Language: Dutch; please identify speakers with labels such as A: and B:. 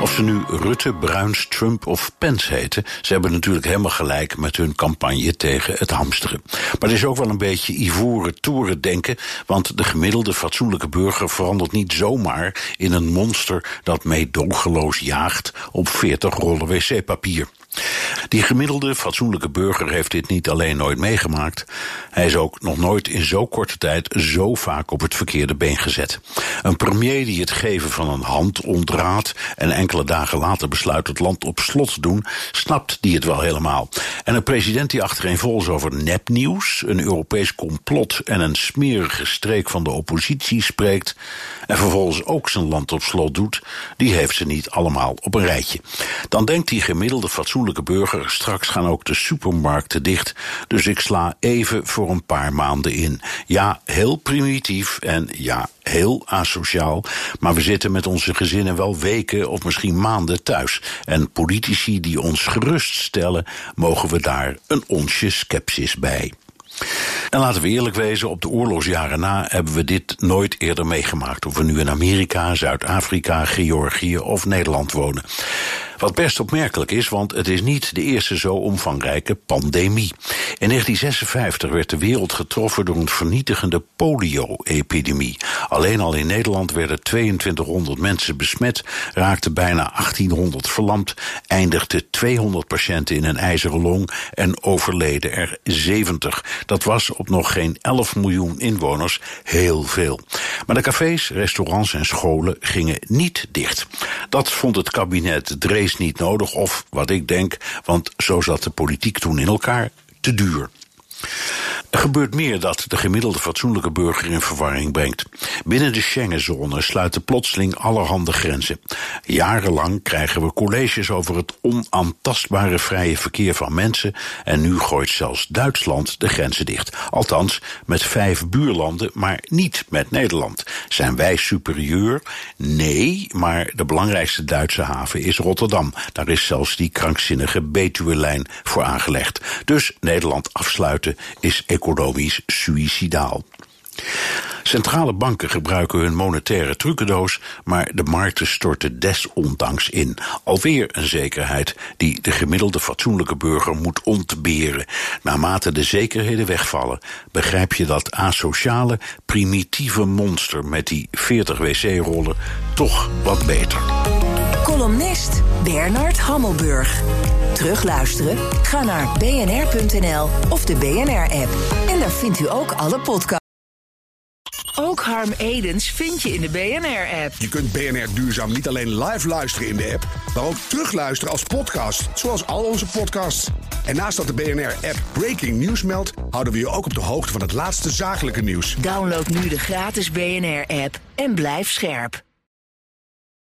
A: Of ze nu Rutte, Bruins, Trump of Pence heten, ze hebben natuurlijk helemaal gelijk met hun campagne tegen het hamsteren. Maar het is ook wel een beetje ivoren toeren denken, want de gemiddelde fatsoenlijke burger verandert niet zomaar in een monster dat meedogenloos jaagt op 40 rollen wc-papier. Die gemiddelde, fatsoenlijke burger heeft dit niet alleen nooit meegemaakt. Hij is ook nog nooit in zo korte tijd zo vaak op het verkeerde been gezet. Een premier die het geven van een hand ontraadt en enkele dagen later besluit het land op slot te doen, snapt die het wel helemaal. En een president die achtereenvolgens over nepnieuws, een Europees complot en een smerige streek van de oppositie spreekt en vervolgens ook zijn land op slot doet, die heeft ze niet allemaal op een rijtje. Dan denkt die gemiddelde fatsoenlijke burger, straks gaan ook de supermarkten dicht, dus ik sla even voor een paar maanden in. Ja, heel primitief en ja, heel asociaal, maar we zitten met onze gezinnen wel weken of misschien maanden thuis. En politici die ons geruststellen, mogen we daar een onsje sceptisch bij. En laten we eerlijk wezen, op de oorlogsjaren na hebben we dit nooit eerder meegemaakt. Of we nu in Amerika, Zuid-Afrika, Georgië of Nederland wonen. Wat best opmerkelijk is, want het is niet de eerste zo omvangrijke pandemie. In 1956 werd de wereld getroffen door een vernietigende polio-epidemie. Alleen al in Nederland werden 2200 mensen besmet, raakten bijna 1800 verlamd, eindigden 200 patiënten in een ijzeren long en overleden er 70. Dat was op nog geen 11 miljoen inwoners heel veel. Maar de cafés, restaurants en scholen gingen niet dicht. Dat vond het kabinet Drees niet nodig, of wat ik denk, want zo zat de politiek toen in elkaar, te duur. Gebeurt meer dat de gemiddelde fatsoenlijke burger in verwarring brengt. Binnen de Schengenzone sluiten plotseling allerhande grenzen. Jarenlang krijgen we colleges over het onaantastbare vrije verkeer van mensen en nu gooit zelfs Duitsland de grenzen dicht. Althans, met vijf buurlanden, maar niet met Nederland. Zijn wij superieur? Nee, maar de belangrijkste Duitse haven is Rotterdam. Daar is zelfs die krankzinnige Betuwe-lijn voor aangelegd. Dus Nederland afsluiten is economisch suïcidaal. Centrale banken gebruiken hun monetaire trucendoos, maar de markten storten desondanks in. Alweer een zekerheid die de gemiddelde fatsoenlijke burger moet ontberen. Naarmate de zekerheden wegvallen, begrijp je dat asociale, primitieve monster met die 40 wc-rollen toch wat beter.
B: Columnist Bernard Hammelburg. Terugluisteren? Ga naar bnr.nl of de BNR-app. En daar vindt u ook alle podcasts. Ook Harm Edens vind je in de BNR-app.
C: Je kunt BNR Duurzaam niet alleen live luisteren in de app, maar ook terugluisteren als podcast, zoals al onze podcasts. En naast dat de BNR-app Breaking News meldt, houden we je ook op de hoogte van het laatste zakelijke nieuws.
B: Download nu de gratis BNR-app en blijf scherp.